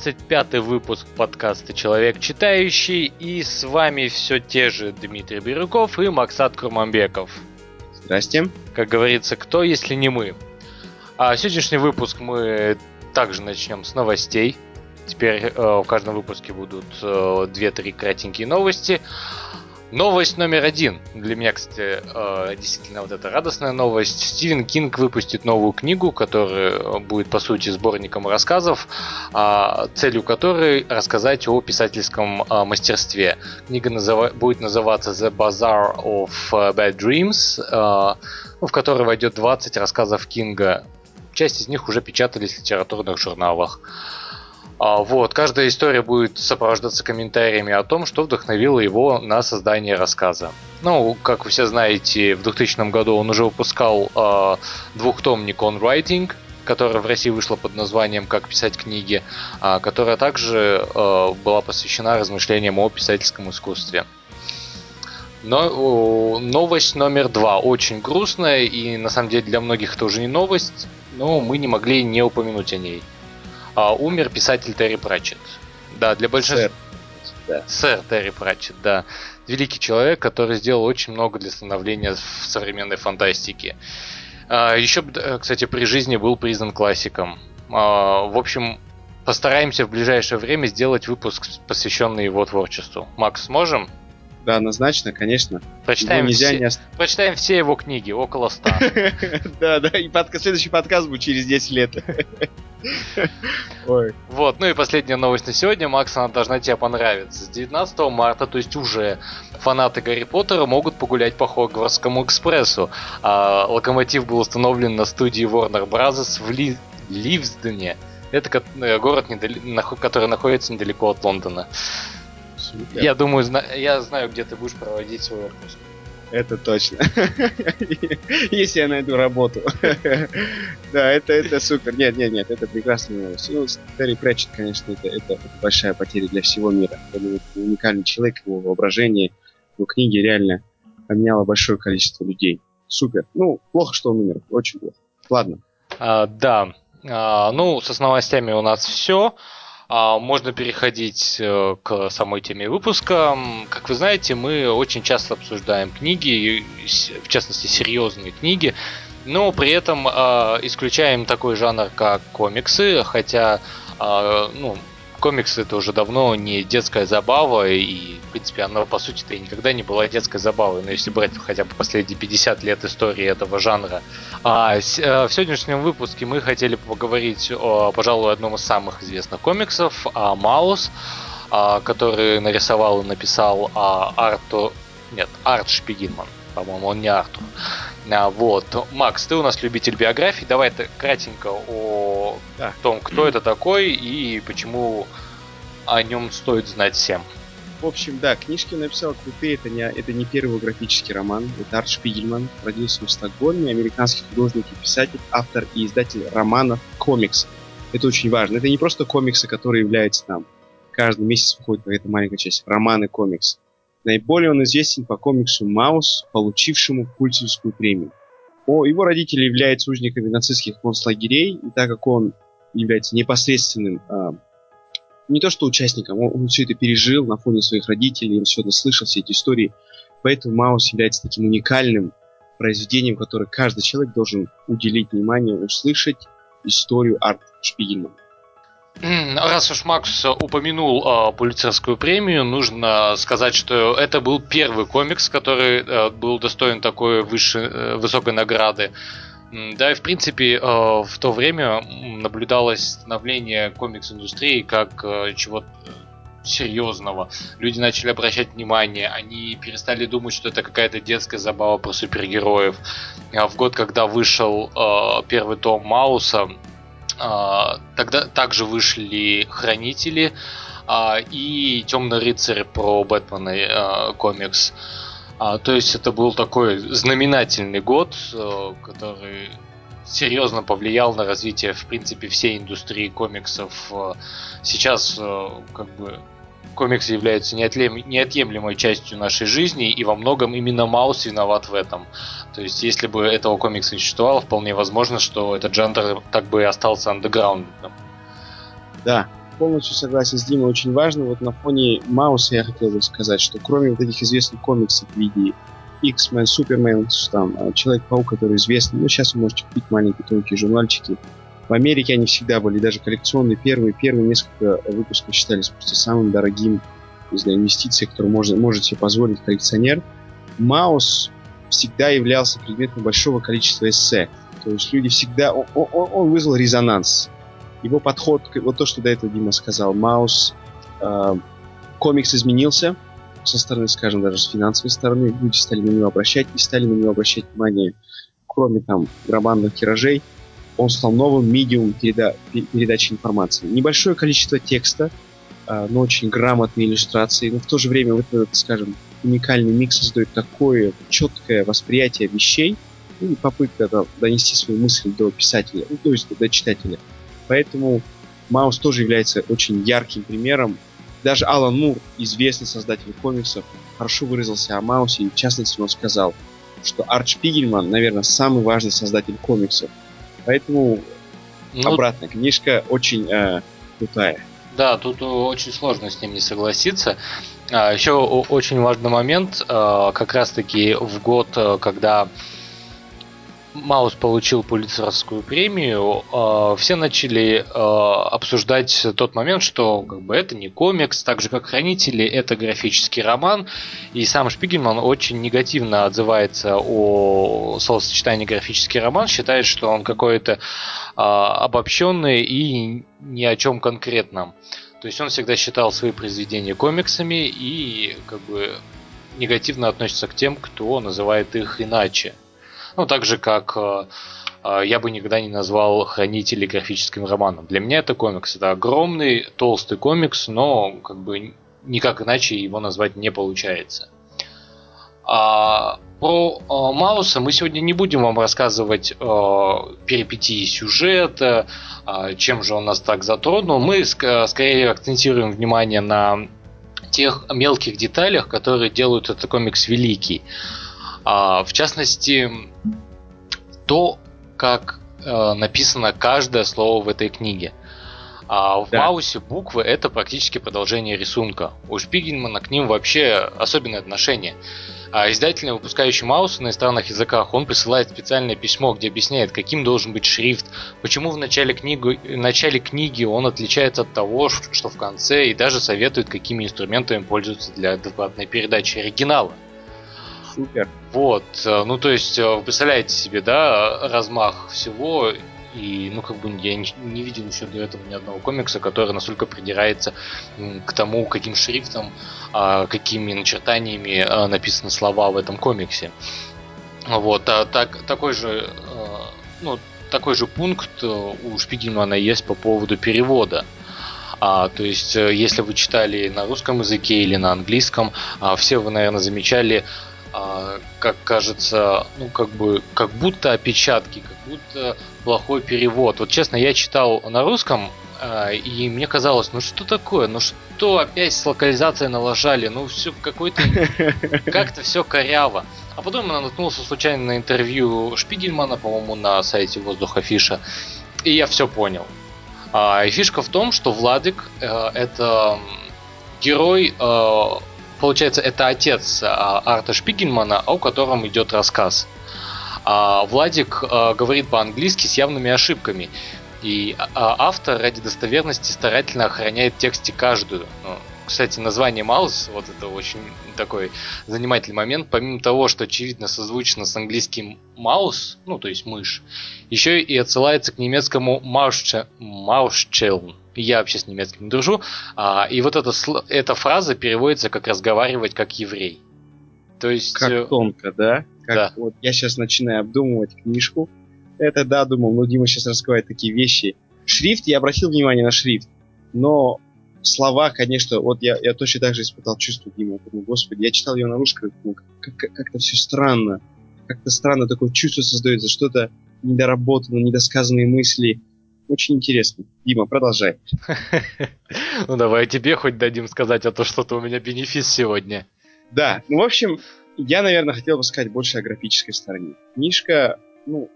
Всем привет! Это 25 выпуск подкаста «Человек читающий» и с вами все те же Дмитрий Бирюков и Максат Курманбеков. Здрасте. Как говорится, кто, если не мы? А сегодняшний выпуск мы также начнем с новостей. Теперь э, в каждом выпуске будут э, 2-3 кратенькие новости. Новость номер один. Для меня, кстати, э, действительно вот эта радостная новость. Стивен Кинг выпустит новую книгу, которая будет, по сути, сборником рассказов, а, целью которой рассказать о писательском а, мастерстве. Книга будет называться The Bazaar of Bad Dreams, а, ну, в которой войдет 20 рассказов Кинга. Часть из них уже печатались в литературных журналах. А, Вот, каждая история будет сопровождаться комментариями о том, что вдохновило его на создание рассказа. Ну, как вы все знаете, в 2000 году он уже выпускал э, двухтомник On Writing, которая в России вышла под названием «Как писать книги», а, которая также э, была посвящена размышлениям о писательском искусстве. Но о, новость номер два очень грустная, и на самом деле для многих это уже не новость, но мы не могли не упомянуть о ней. А, умер писатель Терри Пратчетт. Да, для большинства... Сэр. Да. Сэр Терри Пратчетт, да. Великий человек, который сделал очень много для становления в современной фантастике. А, Еще, э, кстати, при жизни был признан классиком. А, В общем, постараемся в ближайшее время сделать выпуск, посвященный его творчеству. Макс, сможем? Да, однозначно, конечно. Прочитаем, нельзя все, не ост- прочитаем все его книги, около ста. Да, да, и подка- следующий подкаст будет через 10 лет. Ой. Вот, ну и последняя новость на сегодня, Макс, она должна тебе понравиться. С 19 марта, то есть уже, фанаты Гарри Поттера могут погулять по Хогвартскому экспрессу. А, локомотив был установлен на студии Warner Bros. в Ли- Ливсдене. Это э, город, который находится недалеко от Лондона. Супер. Я думаю, зна- я знаю, где ты будешь проводить свой отпуск. Это точно. Если я найду работу. Да, это, это супер. Нет, нет, нет, это прекрасная новость. Ну, Терри Пратчетт, конечно, это, это, большая потеря для всего мира. Это уникальный человек, его воображение, его книги реально поменяло большое количество людей. Супер. Ну, плохо, что он умер. Очень плохо. Ладно. А, да. А, ну, с новостями у нас все. Можно переходить э, к самой теме выпуска. Как вы знаете, мы очень часто обсуждаем книги, в частности серьезные книги, но при этом а, исключаем такой жанр, как комиксы, хотя а, ну, комиксы это уже давно не детская забава, и в принципе она по сути-то и никогда не была детской забавой, но если брать хотя бы последние 50 лет истории этого жанра, а, э, в сегодняшнем выпуске мы хотели поговорить о, пожалуй, одном из самых известных комиксов, о Маус, а, который нарисовал и написал а, Арту... Нет, Арт Шпигинман. По-моему, он не Артур. А, вот. Макс, ты у нас любитель биографий. Давай ты кратенько о Да. том, кто это такой и почему о нем стоит знать всем. В общем, да, книжки написал крутые. Это не, это не первый графический роман. Это Арт Шпигельман. Родился в Стокгольме. Американский художник и писатель, автор и издатель романов, комиксов. Это очень важно. Это не просто комиксы, которые являются там. Каждый месяц выходит какая-то маленькая часть. Романы, комикс. Наиболее он известен по комиксу «Маус», получившему Пульцевскую премию. О, его родители являются узниками нацистских концлагерей, и так как он является непосредственным а, не то что участником, он, он все это пережил на фоне своих родителей, он все это слышал, все эти истории. Поэтому Маус является таким уникальным произведением, которое каждый человек должен уделить внимание, услышать историю Арт Шпигельмана. Раз уж Макс упомянул э, Пулитцерскую премию, нужно сказать, что это был первый комикс, который э, был достоин такой выше, э, высокой награды. Да, и в принципе э, в то время наблюдалось становление комикс-индустрии как э, чего-то серьезного. Люди начали обращать внимание, они перестали думать, что это какая-то детская забава про супергероев. А в год, когда вышел э, первый том Мауса, а, тогда также вышли Хранители а, и Темный рыцарь про Бэтмена а, комикс. А, то есть это был такой знаменательный год, э, который серьезно повлиял на развитие, в принципе, всей индустрии комиксов. Э, Сейчас, э, как бы, комиксы являются неотъемлемой частью нашей жизни, и во многом именно Маус виноват в этом. То есть, если бы этого комикса не существовало, вполне возможно, что этот жанр так бы и остался андеграундом. Да, полностью согласен с Димой. Очень важно, вот на фоне Мауса я хотел бы сказать, что кроме вот этих известных комиксов в виде X-Men, Супермен, там, а, Человек-паук, который известный, ну, сейчас вы можете купить маленькие тонкие журнальчики. В Америке они всегда были, даже коллекционные первые, первые несколько выпусков считались просто самым дорогим, не знаю, инвестицией, которую можно, может себе позволить коллекционер. Маус всегда являлся предметом большого количества эссе. То есть люди всегда... Он, он, он вызвал резонанс. Его подход, вот то, что до этого Дима сказал, Маус, э, комикс изменился со стороны, скажем, даже с финансовой стороны. Люди стали на него обращать и стали на него обращать внимание, кроме там барабанных тиражей. Он новым медиумом переда передачи информации. Небольшое количество текста, э, но очень грамотные иллюстрации, но в то же время вот этот, скажем, уникальный микс создает такое четкое восприятие вещей, ну, и попытка да, донести свою мысль до писателя, ну, то есть до читателя. Поэтому Маус тоже является очень ярким примером. Даже Алан Мур, известный создатель комиксов, хорошо выразился о Маусе, и в частности он сказал, что Арч Пигельман, наверное, самый важный создатель комиксов. Поэтому ну, обратно, книжка очень э, крутая. Да, тут очень сложно с ним не согласиться. А, еще очень важный момент, а, как раз-таки в год, а, когда Маус получил Пулитцеровскую премию, все начали обсуждать тот момент, что как бы это не комикс, так же как Хранители, это графический роман, и сам Шпигельман очень негативно отзывается о словосочетании графический роман, считает, что он какой-то обобщенный и ни о чем конкретном. То есть он всегда считал свои произведения комиксами и как бы негативно относится к тем, кто называет их иначе. Ну, так же, как э, э, я бы никогда не назвал «Хранители» графическим романом. Для меня это комикс. Это огромный, толстый комикс, но как бы никак иначе его назвать не получается. А про э, Мауса мы сегодня не будем вам рассказывать э, перипетии сюжета, э, чем же он нас так затронул. Мы ск- скорее акцентируем внимание на тех мелких деталях, которые делают этот комикс великий. А, в частности, то, как э, написано каждое слово в этой книге. А в да. Маусе буквы это практически продолжение рисунка. У Шпигельмана к ним вообще особенное отношение. А издательный, выпускающий Маус на иностранных языках, он присылает специальное письмо, где объясняет, каким должен быть шрифт, почему в начале, книгу, в начале книги он отличается от того, что в конце, и даже советует, какими инструментами пользоваться для адекватной передачи оригинала. Супер. Вот, э, ну то есть, вы представляете себе, да, размах всего, и, ну, как бы я не, видел еще до этого ни одного комикса, который настолько придирается к тому, каким шрифтом, а, какими начертаниями а, написаны слова в этом комиксе. Вот, а так, такой же, ну, такой же пункт э, у Шпигельмана есть по поводу перевода. А, то есть, э, если вы читали на русском языке или на английском, а, все вы, наверное, замечали как кажется, ну как бы, как будто опечатки, как будто плохой перевод. Вот честно, я читал на русском, а, и мне казалось, ну что такое, ну что опять с локализацией налажали, ну все какой-то, как-то все коряво. А потом я наткнулся случайно на интервью Шпигельмана, по-моему, на сайте Воздуха Фиша, и я все понял. А, и фишка в том, что Владик э, это герой э, получается, это отец а, Арта Шпигельмана, о котором идет рассказ. А Владик а, говорит по-английски с явными ошибками. И автор ради достоверности старательно охраняет в тексте каждую. Ну, кстати, название Маус, вот это очень такой занимательный момент. Помимо того, что очевидно созвучно с английским маус, ну то есть мышь, еще и отсылается к немецкому Маушчелн, я вообще с немецким не дружу. А, и вот эта, эта фраза переводится как разговаривать как еврей. То есть... Как э, тонко, да? Как да. Вот я сейчас начинаю обдумывать книжку. Это да, думал, ну Дима сейчас раскрывает такие вещи. Шрифт, я обратил внимание на шрифт, но слова, конечно, вот я, я точно так же испытал чувство Дима. Думаю, господи, я читал ее на русском, ну, как, как, как-то все странно. Как-то странно такое чувство создается, что-то недоработано, недосказанные мысли. Очень интересно. Дима, продолжай. Ну давай тебе хоть дадим сказать, а то что-то у меня бенефис сегодня. Да, ну в общем, я, наверное, хотел бы сказать больше о графической стороне. Книжка, ну,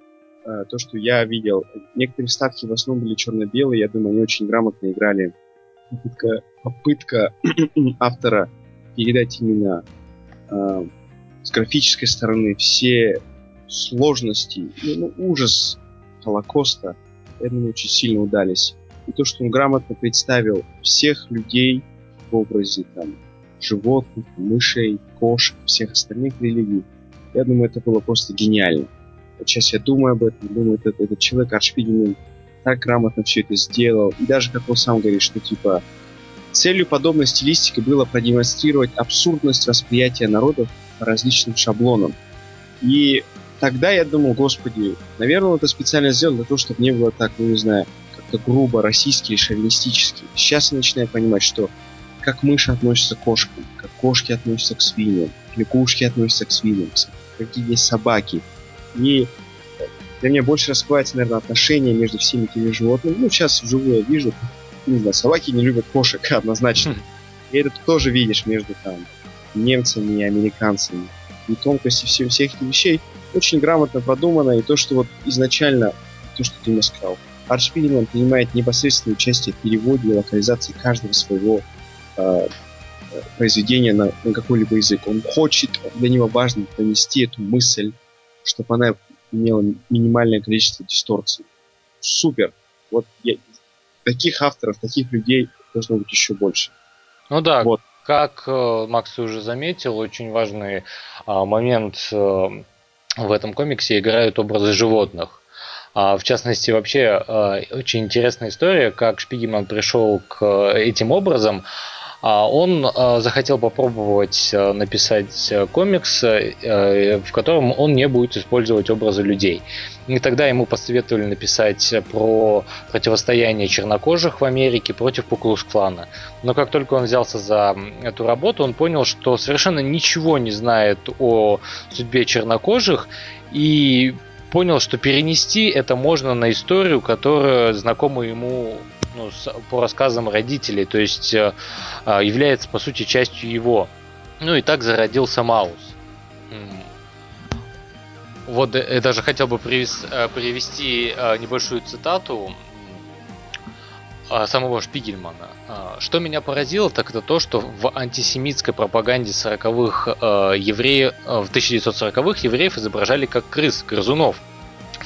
э, то, что я видел, некоторые ставки в основном были черно-белые, я думаю, они очень грамотно играли. Попытка, попытка автора передать именно э, с графической стороны все сложности, ну, ужас Холокоста, думаю, очень сильно удались. И то, что он грамотно представил всех людей в образе там, животных, мышей, кошек, всех остальных религий, я думаю, это было просто гениально. Вот сейчас я думаю об этом, думаю, этот, этот человек, Аршпигелин, так грамотно все это сделал. И даже, как он сам говорит, что типа целью подобной стилистики было продемонстрировать абсурдность восприятия народов по различным шаблонам. И тогда я думал, господи, наверное, он это специально сделал для того, чтобы не было так, ну не знаю, как-то грубо российский шовинистический. Сейчас я начинаю понимать, что как мыши относятся к кошкам, как кошки относятся к свиньям, лягушки относятся к свиньям, какие есть собаки. И для меня больше раскрывается, наверное, отношения между всеми этими животными. Ну, сейчас вживую я вижу, не знаю, собаки не любят кошек однозначно. И это ты тоже видишь между там немцами и американцами. И тонкости всех, всех этих вещей очень грамотно продумано. И то, что вот изначально, то, что ты мне сказал, Арт принимает непосредственное участие в переводе и локализации каждого своего э, произведения на, на какой-либо язык. Он хочет, для него важно донести эту мысль, чтобы она имела минимальное количество дисторций. Супер. Вот я, таких авторов, таких людей должно быть еще больше. Ну да, вот. как э, Макс уже заметил, очень важный э, момент э, в этом комиксе играют образы животных. А, в частности, вообще э, очень интересная история, как Шпигельман пришел к этим образам. А он а, захотел попробовать а, написать комикс, в котором он не будет использовать образы людей. И тогда ему посоветовали написать про противостояние чернокожих в Америке против Куклус-клана. Но как только он взялся за эту работу, он понял, что совершенно ничего не знает о судьбе чернокожих и понял, что перенести это можно на историю, которая знакома ему ну, по рассказам родителей, то есть э, э, является по сути частью его. Ну и так зародился Маус. Вот я даже хотел бы э, привести э, небольшую цитату самого Шпигельмана. Что меня поразило, так это то, что в антисемитской пропаганде 40-х евреев, в 1940-х евреев изображали как крыс, грызунов –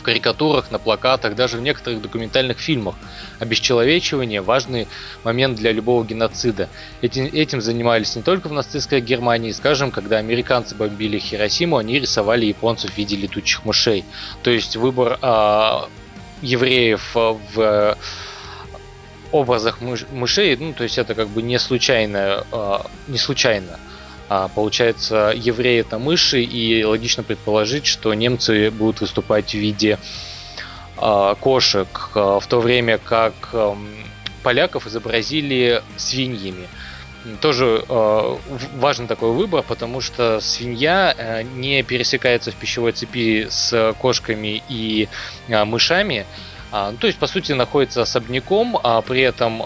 карикатурах, на плакатах, даже в некоторых документальных фильмах. Обесчеловечивание – важный момент для любого геноцида. Этим, этим занимались не только в нацистской Германии, скажем, когда американцы бомбили Хиросиму, они рисовали японцев в виде летучих мышей. То есть выбор э, евреев в образах мыш, мышей, ну, то есть это как бы не случайно, э, не случайно. А, получается, евреи это мыши, и логично предположить, что немцы будут выступать в виде а, кошек, а, в то время как а, поляков изобразили свиньями. Тоже э, важен такой выбор, потому что свинья э, не пересекается в пищевой цепи с кошками и э, мышами, э, то есть по сути находится особняком, а при этом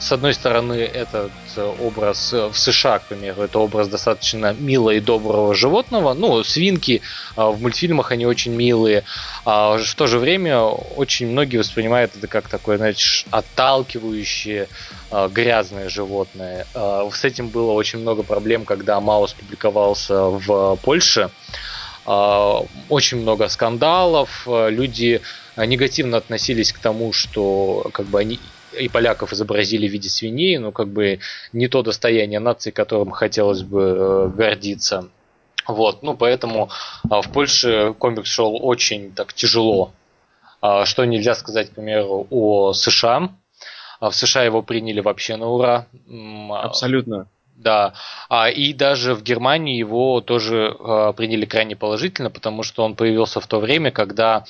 с одной стороны, этот э, образ э, в США, к примеру, это образ достаточно милого и доброго животного. Ну, свинки э, в мультфильмах они очень милые. А в то же время очень многие воспринимают это как такое, знаете, отталкивающее, грязное животное. С этим было очень много проблем, когда Маус публиковался в Польше очень много скандалов, люди негативно относились к тому, что как бы они и поляков изобразили в виде свиней, но как бы не то достояние нации, которым хотелось бы э, гордиться. Вот, ну поэтому а, в Польше комикс шел очень так тяжело, а, что нельзя сказать, к примеру, о США. А в США его приняли вообще на ура. Абсолютно. Да, а, и даже в Германии его тоже а, приняли крайне положительно, потому что он появился в то время, когда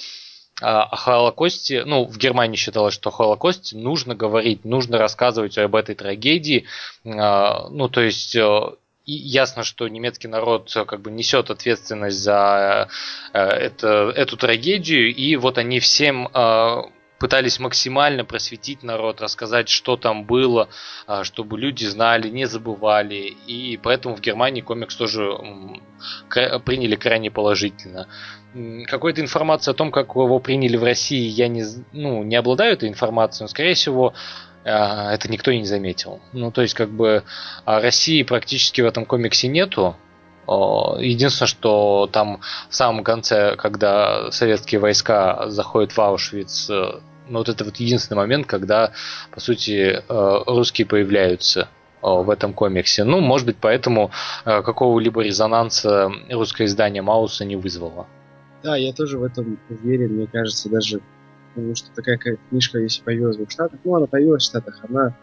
о Холокосте, ну, в Германии считалось, что о Холокосте нужно говорить, нужно рассказывать об этой трагедии. А, ну, то есть э, ясно, что немецкий народ э, как бы несет ответственность за э, это, эту трагедию, и вот они всем пытались максимально просветить народ, рассказать, что там было, а, чтобы люди знали, не забывали. И поэтому в Германии комикс тоже приняли крайне положительно. Какой-то информации о том, как его приняли в России, я не, ну, не обладаю этой информацией, но, скорее всего, а, это никто и не заметил. Ну, то есть, как бы, России практически в этом комиксе нету, Единственное, что там в самом конце, когда советские войска заходят в Аушвиц, э, ну вот это вот единственный момент, когда, по сути, э, русские появляются в этом комиксе. Ну, может быть, поэтому э, какого-либо резонанса русское издание Мауса не вызвало. Да, я тоже в этом уверен, мне кажется, даже потому что такая книжка, если появилась в Штатах, ну, она появилась в Штатах, она,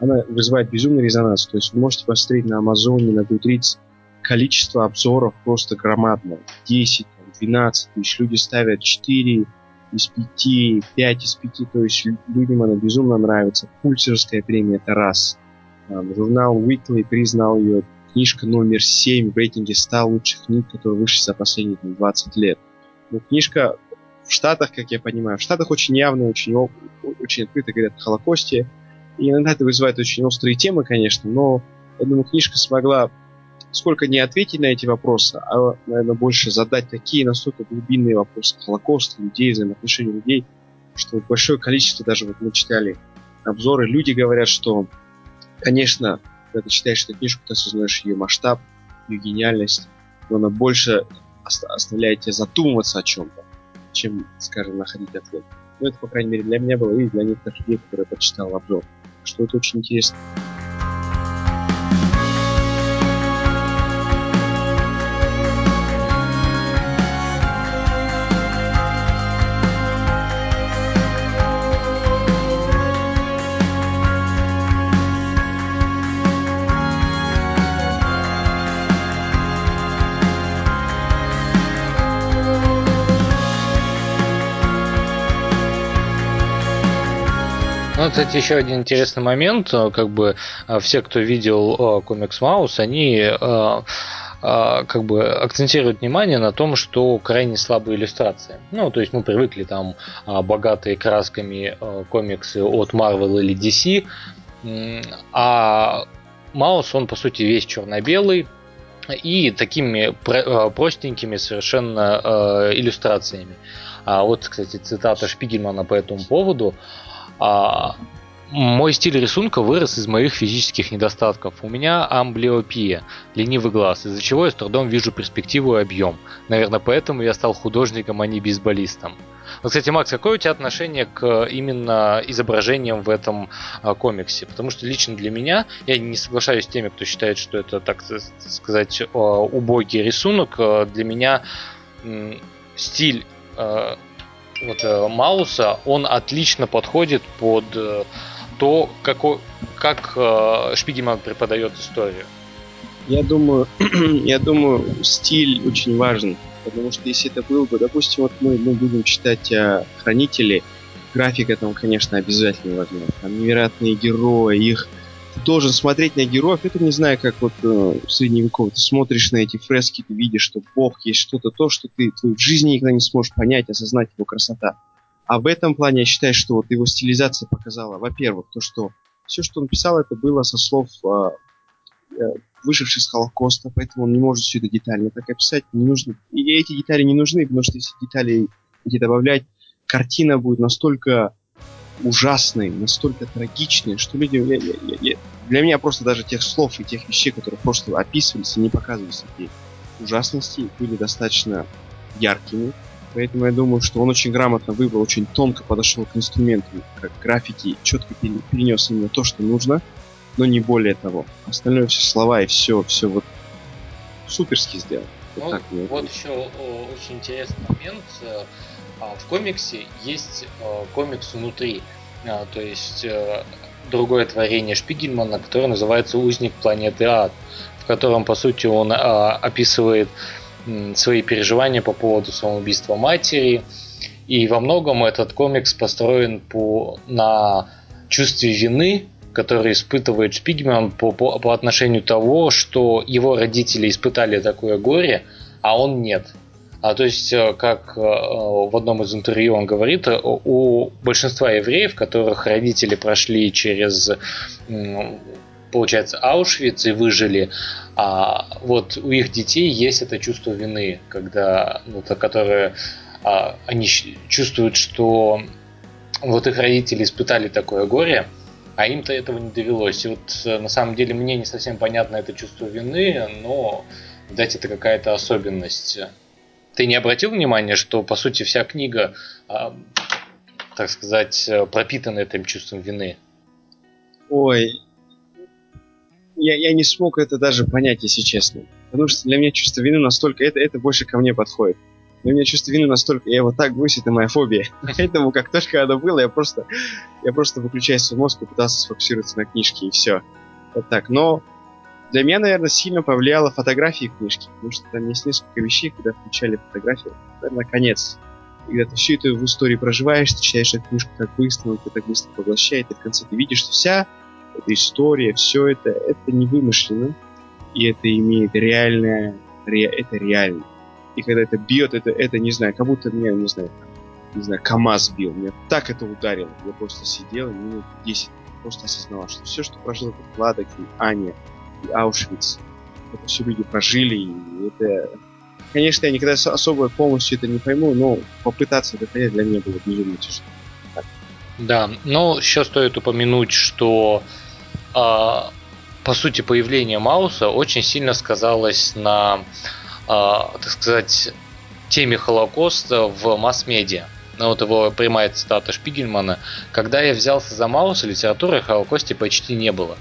она вызывает безумный резонанс. То есть вы можете посмотреть на Амазоне, на Goodreads, количество обзоров просто громадное. 10, 12 тысяч. Люди ставят 4 из 5, 5 из 5. То есть людям она безумно нравится. Пульсерская премия это раз. Журнал Weekly признал ее книжка номер 7 в рейтинге 100 лучших книг, которые вышли за последние 20 лет. Ну, книжка в Штатах, как я понимаю, в Штатах очень явно, очень, очень открыто говорят о Холокосте. И иногда это вызывает очень острые темы, конечно, но я думаю, книжка смогла сколько не ответить на эти вопросы, а, наверное, больше задать такие настолько глубинные вопросы Холокоста, людей, взаимоотношений людей, что большое количество, даже вот мы читали обзоры, люди говорят, что, конечно, когда ты читаешь эту книжку, ты осознаешь ее масштаб, ее гениальность, но она больше оставляет тебя задумываться о чем-то, чем, скажем, находить ответ. Ну, это, по крайней мере, для меня было и для некоторых людей, которые прочитал обзор. Что это очень интересно. Кстати, еще один интересный момент, э, как бы э, все, кто видел э, комикс Маус, они как бы акцентируют внимание на том, что крайне слабые иллюстрации. Ну, то есть мы привыкли там богатые красками комиксы от Marvel или DC, а Маус, он по сути весь черно-белый, и такими простенькими совершенно иллюстрациями. А вот, кстати, цитата Шпигельмана по этому поводу. А, мой стиль рисунка вырос из моих физических недостатков. У меня амблиопия, ленивый глаз, из-за чего я с трудом вижу перспективу и объем. Наверное, поэтому я стал художником, а не бейсболистом. Вот, кстати, Макс, какое у тебя отношение к именно изображениям в этом а, комиксе? Потому что лично для меня, я не соглашаюсь с теми, кто считает, что это, так сказать, а, убогий рисунок. А, для меня стиль вот, э, Мауса, он отлично подходит под э, то, какой, как э, Шпигельман преподает историю. Я думаю, я думаю, стиль очень важен, потому что если это был бы, допустим, вот мы, мы будем читать о Хранителе, графика там, конечно, обязательно важна. Там невероятные герои, их должен смотреть на героев. Это не знаю, как вот э, в средневековье. Ты смотришь на эти фрески, ты видишь, что Бог есть что-то то, что ты, ты в жизни никогда не сможешь понять, осознать его красота. А в этом плане я считаю, что вот его стилизация показала, во-первых, то, что все, что он писал, это было со слов э, э, выживших с Холокоста, поэтому он не может все это детально так описать. Не нужно. И эти детали не нужны, потому что если детали эти добавлять, картина будет настолько ужасный, настолько трагичный, что люди... Я, я, я, я, для меня просто даже тех слов и тех вещей, которые просто описывались и не показывались, эти ужасности, были достаточно яркими. Поэтому я думаю, что он очень грамотно выбрал, очень тонко подошел к инструменту, как графики, четко перенес именно то, что нужно, но не более того. Остальное все слова и все, все вот суперски сделал. Вот, ну, так, вот еще очень интересный момент. Э, а в комиксе есть э, комикс внутри. А, то есть э, другое творение Шпигельмана, которое называется «Узник планеты Ад», в котором, по сути, он а, описывает свои переживания по поводу самоубийства матери. И во многом этот комикс построен по, на чувстве вины, который испытывает Шпигельман по, по, по отношению того, что его родители испытали такое горе, а он нет. А, то есть, э, как э, в одном из интервью он говорит, у большинства евреев, которых родители прошли через, получается, Аушвиц и выжили, а вот у их детей есть это чувство вины, когда, ну, то, которое а, они чувствуют, что вот их родители испытали такое горе, а им-то этого не довелось. И вот э, на самом деле мне не совсем понятно это чувство вины, но, видать, это какая-то особенность. Ты не обратил внимания, что, по сути, вся книга, а, так сказать, пропитана этим чувством вины? Ой, я, я не смог это даже понять, если честно. Потому что для меня чувство вины настолько... Это, это больше ко мне подходит. У меня чувство вины настолько, я его так боюсь, это моя фобия. Поэтому, как только оно было, я просто, я просто выключаю свой мозг и пытался сфокусироваться на книжке, и все. Вот так. Но для меня, наверное, сильно повлияло фотографии книжки, потому что там есть несколько вещей, когда включали фотографии. Наверное, конец. И когда ты всю эту в истории проживаешь, ты читаешь эту книжку так быстро, он тебя так быстро поглощает, и в конце ты видишь, что вся эта история, все это, это не вымышленно, и это имеет реальное, ре, это реально и когда это бьет, это, это не знаю, как будто меня, не знаю, не знаю, КАМАЗ бил. Меня так это ударило. Я просто сидел минут 10 просто осознавал, что все, что прожил этот Владок и Аня, Аушвиц, это все люди прожили, и это... Конечно, я никогда особо полностью это не пойму, но попытаться это понять для меня было безумно тяжело. Да, но еще стоит упомянуть, что э, по сути появление Мауса очень сильно сказалось на а, так сказать, теме Холокоста в масс-медиа. Ну, вот его прямая цитата Шпигельмана. «Когда я взялся за Мауса, литературы о Холокосте почти не было.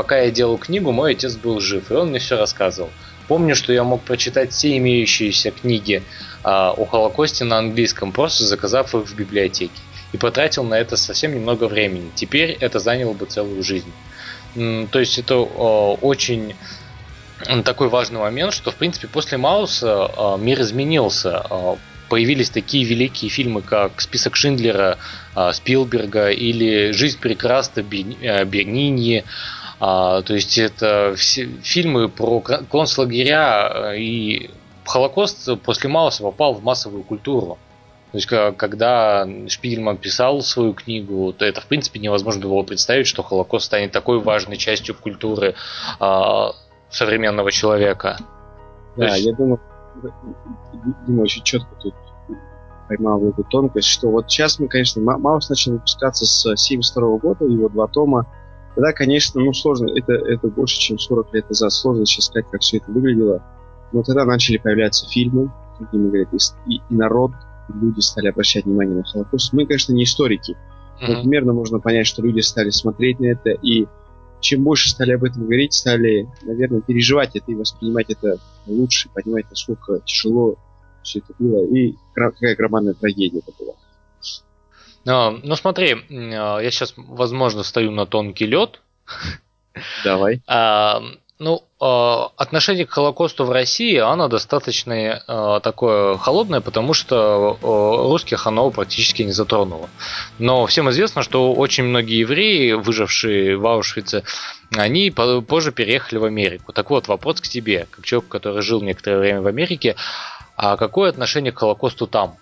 Пока я делал книгу, мой отец был жив, и он мне все рассказывал. Помню, что я мог прочитать все имеющиеся книги а, о Холокосте на английском, просто заказав их в библиотеке. И потратил на это совсем немного времени. Теперь это заняло бы целую жизнь. То есть это очень такой важный момент, что в принципе после Мауса э, мир изменился. Э, появились такие великие фильмы, как «Список Шиндлера» Спилберга или «Жизнь прекрасна» Бернини. То есть это все фильмы про концлагеря и Холокост после Мауса попал в массовую культуру. То есть, когда Шпигельман писал свою книгу, то это, в принципе, невозможно было представить, что Холокост станет такой важной частью культуры современного человека. Да, есть... я думаю, Дима очень четко тут поймал эту тонкость, что вот сейчас мы, конечно, Маус начал выпускаться с 72 года, его два тома. Тогда, конечно, ну сложно, это, это больше, чем 40 лет назад, сложно сейчас сказать, как все это выглядело. Но тогда начали появляться фильмы, как Дима говорит, и, и народ, люди стали обращать внимание на Холокост. Мы, конечно, не историки, но примерно можно понять, что люди стали смотреть на это, и чем больше стали об этом говорить, стали, наверное, переживать это и воспринимать это лучше, понимать, насколько тяжело все это было и какая громадная трагедия это была. А, ну смотри, а, я сейчас, возможно, стою на тонкий лед. Давай. А, ну, а, отношение к Холокосту в России, оно достаточно такое холодное, потому что русских оно практически не затронуло. Но всем известно, что очень многие евреи, выжившие в Аушвице, они позже переехали в Америку. Так вот, вопрос к тебе, как человеку, который жил некоторое время в Америке, а какое отношение к Холокосту там?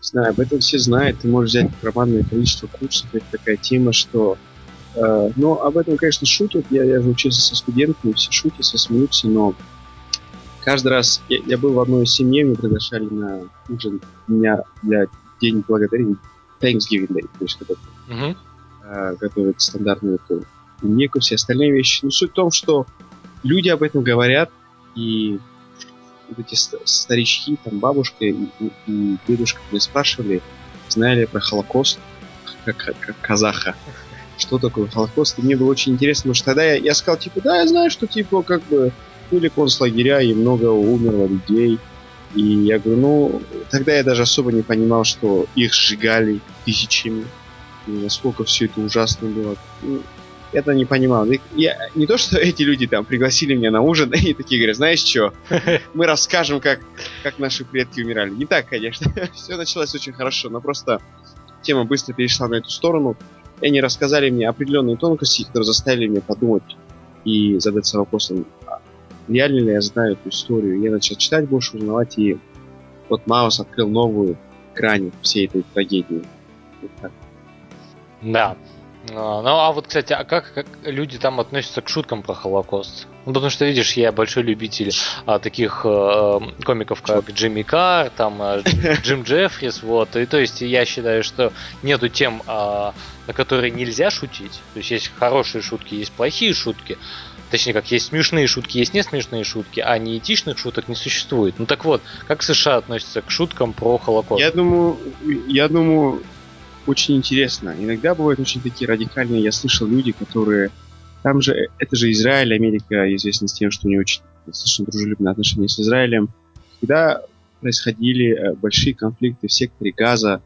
Знаю, об этом все знают. Ты можешь взять громадное количество курсов. Это такая тема, что Э, но об этом, конечно, шутят. Я, я же учился со студентами, все шутят, все смеются, но каждый раз я, я был в одной из семей, мы приглашали на ужин меня для День Благодарения, Thanksgiving Day, то есть когда uh-huh. э, готовят стандартную эту неку, все остальные вещи. Но суть в том, что люди об этом говорят, и вот эти старички, там бабушка и, и, дедушка меня спрашивали, знали про Холокост, как, как, казаха. Что такое Холокост, и мне было очень интересно, потому что тогда я, я сказал, типа, да, я знаю, что, типа, как бы, были концлагеря, и много умерло людей, и я говорю, ну, тогда я даже особо не понимал, что их сжигали тысячами, и насколько все это ужасно было. Ну, это не понимал. Я, не то, что эти люди там пригласили меня на ужин и такие говорят, знаешь что, мы расскажем, как, как наши предки умирали. Не так, конечно. Все началось очень хорошо, но просто тема быстро перешла на эту сторону. И они рассказали мне определенные тонкости, которые заставили меня подумать и задаться вопросом, а реально ли я знаю эту историю. Я начал читать больше, узнавать, и вот Маус открыл новую грань всей этой трагедии. Вот да. Ну, а вот, кстати, а как, как люди там относятся к шуткам про Холокост? Ну, потому что, видишь, я большой любитель а, таких а, комиков, как Джимми Карр, там, а, Джим Джеффрис, вот. И то есть я считаю, что нету тем, а, на которые нельзя шутить. То есть есть хорошие шутки, есть плохие шутки. Точнее, как есть смешные шутки, есть не смешные шутки, а неэтичных шуток не существует. Ну так вот, как США относятся к шуткам про Холокост? Я думаю, я думаю, очень интересно. Иногда бывают очень такие радикальные. Я слышал люди, которые... Там же, это же Израиль, Америка известна с тем, что у нее очень достаточно дружелюбные отношения с Израилем. Когда происходили э, большие конфликты в секторе Газа,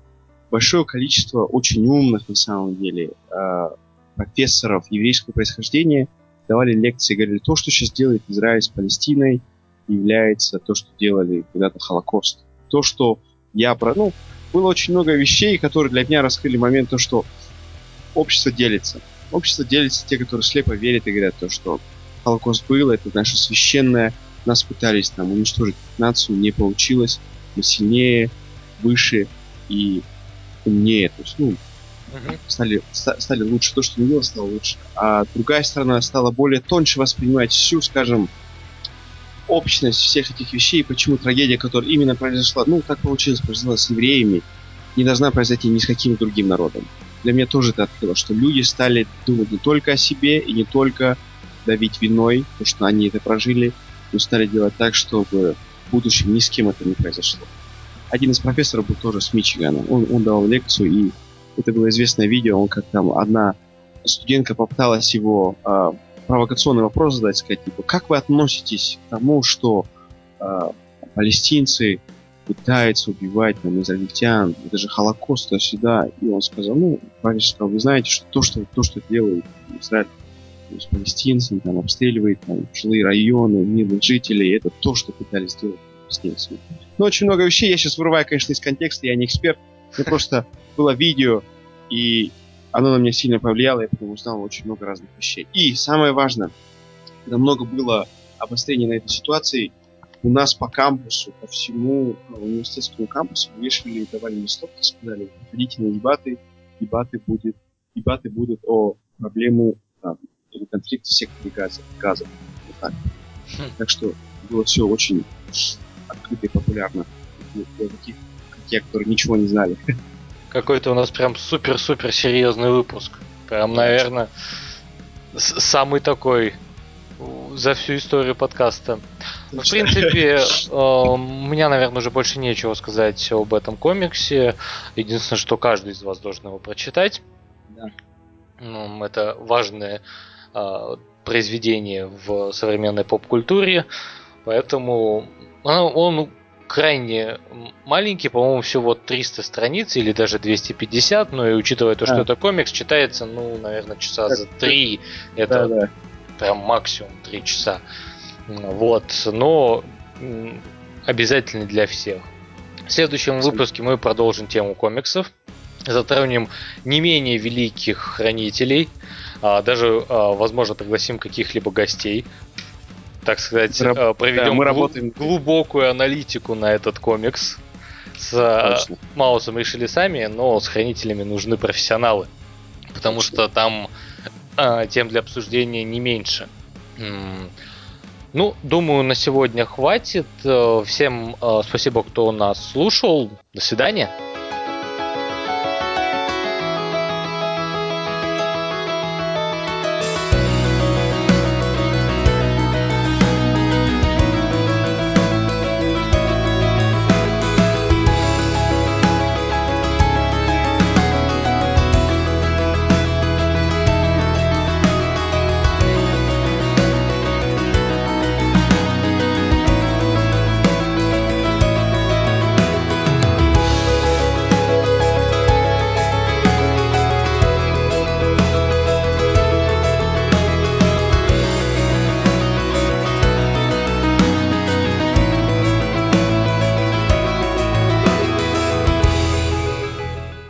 большое количество очень умных, на самом деле, э, профессоров еврейского происхождения давали лекции, говорили, то, что сейчас делает Израиль с Палестиной, является то, что делали когда-то Холокост. То, что я про... Ну, было очень много вещей, которые для меня раскрыли момент, то, что общество делится. Общество делится те, которые слепо верят и говорят то, что Холокост был, это наше священное, нас пытались там уничтожить нацию, не получилось, мы сильнее, выше и умнее, то есть, ну, стали, стали лучше, то, что не было, стало лучше. А другая сторона стала более тоньше воспринимать всю, скажем, общность всех этих вещей, почему трагедия, которая именно произошла, ну, так получилось, произошла с евреями, не должна произойти ни с каким другим народом. Для меня тоже это открыло, что люди стали думать не только о себе и не только давить виной, потому что они это прожили, но стали делать так, чтобы в будущем ни с кем это не произошло. Один из профессоров был тоже с Мичигана. Он, он давал лекцию, и это было известное видео, он как там одна студентка попыталась его э, провокационный вопрос задать, сказать, типа, как вы относитесь к тому, что э, палестинцы пытаются убивать там, израильтян, это же Холокост туда-сюда. И он сказал, ну, парень сказал, вы знаете, что то, что, то, что делает Израиль с палестинцами, там, обстреливает там, жилые районы, мирных жителей, это то, что пытались сделать палестинцы. Ну, очень много вещей, я сейчас вырываю, конечно, из контекста, я не эксперт, мне просто было видео, и оно на меня сильно повлияло, я потом узнал очень много разных вещей. И самое важное, когда много было обострений на этой ситуации, у нас по кампусу, по всему э, университетскому кампусу вешали, давали листовки, сказали, приходите на дебаты, дебаты, будет, дебаты будут о проблему там, или конфликте в секторе газа. газа. Вот так. Хм. так что было все очень открыто и популярно для таких, как я, которые ничего не знали. Какой-то у нас прям супер-супер серьезный выпуск. Прям, наверное, самый такой за всю историю подкаста. В принципе, э, у меня, наверное, уже больше нечего сказать об этом комиксе. Единственное, что каждый из вас должен его прочитать. Да. Ну, это важное э, произведение в современной поп-культуре. Поэтому он крайне маленький, по-моему, всего 300 страниц или даже 250, но и учитывая то, что а. это комикс, читается, ну, наверное, часа так, за 3. Это да, да. прям максимум 3 часа. Вот, но обязательно для всех. В следующем выпуске мы продолжим тему комиксов. Затронем не менее великих хранителей. А, даже, а, возможно, пригласим каких-либо гостей так сказать, Раб... Э, проведем да, мы работаем... глубокую аналитику на этот комикс. С э, Точно. Маусом решили сами, но с хранителями нужны профессионалы. Потому Точно. что там а, тем для обсуждения не меньше. Ну, думаю, на сегодня хватит. Всем спасибо, кто нас слушал. До свидания.